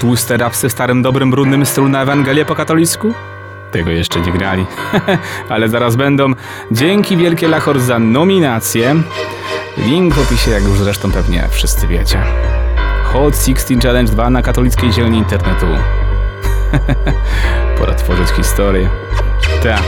Tłuste rapsy w starym dobrym brudnym stylu na Ewangelię po katolicku? Tego jeszcze nie grali, ale zaraz będą. Dzięki wielkie Lachor za nominację. Link w opisie, jak już zresztą pewnie wszyscy wiecie. Hot 16 Challenge 2 na katolickiej zieleni internetu. Pora tworzyć historię. Tak.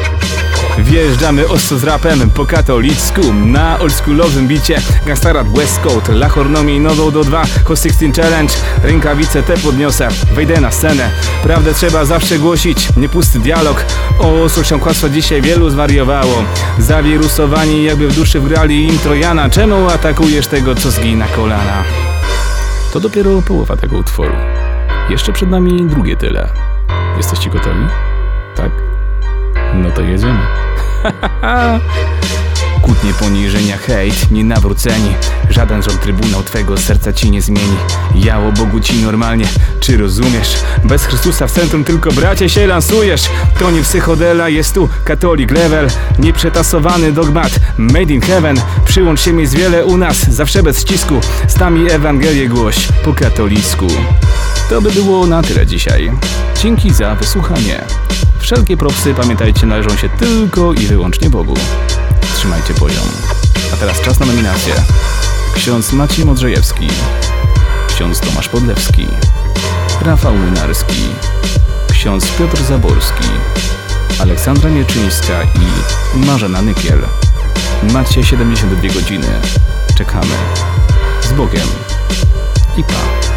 Wjeżdżamy ostro z rapem po katolicku Na oldschoolowym bicie Gangstarat West Coast Lahore nomi nową do 2 Hot 16 Challenge Rękawice te podniosę Wejdę na scenę Prawdę trzeba zawsze głosić Nie pusty dialog O ostrością kłamstwa dzisiaj wielu zwariowało Zawirusowani jakby w duszy wgrali im Trojana Czemu atakujesz tego co zgina kolana? To dopiero połowa tego utworu Jeszcze przed nami drugie tyle Jesteście gotowi? Tak? No to jedziemy. Kłótnie, poniżenia, hejt, nienawróceni. Żaden rząd trybunał twego serca ci nie zmieni. Ja o Bogu ci normalnie, czy rozumiesz? Bez Chrystusa w centrum tylko bracie się lansujesz. To nie psychodela, jest tu katolik level. Nieprzetasowany dogmat, made in heaven. Przyłącz się jest wiele u nas, zawsze bez ścisku. Z nami Ewangelię głoś po katolicku. To by było na tyle dzisiaj. Dzięki za wysłuchanie Wszelkie propsy, pamiętajcie, należą się tylko i wyłącznie Bogu. Trzymajcie poziom. A teraz czas na nominację. Ksiądz Maciej Modrzejewski, ksiądz Tomasz Podlewski, Rafał Młynarski, ksiądz Piotr Zaborski, Aleksandra Mieczyńska i Marzena Nykiel. Macie 72 godziny. Czekamy. Z Bogiem. I pa.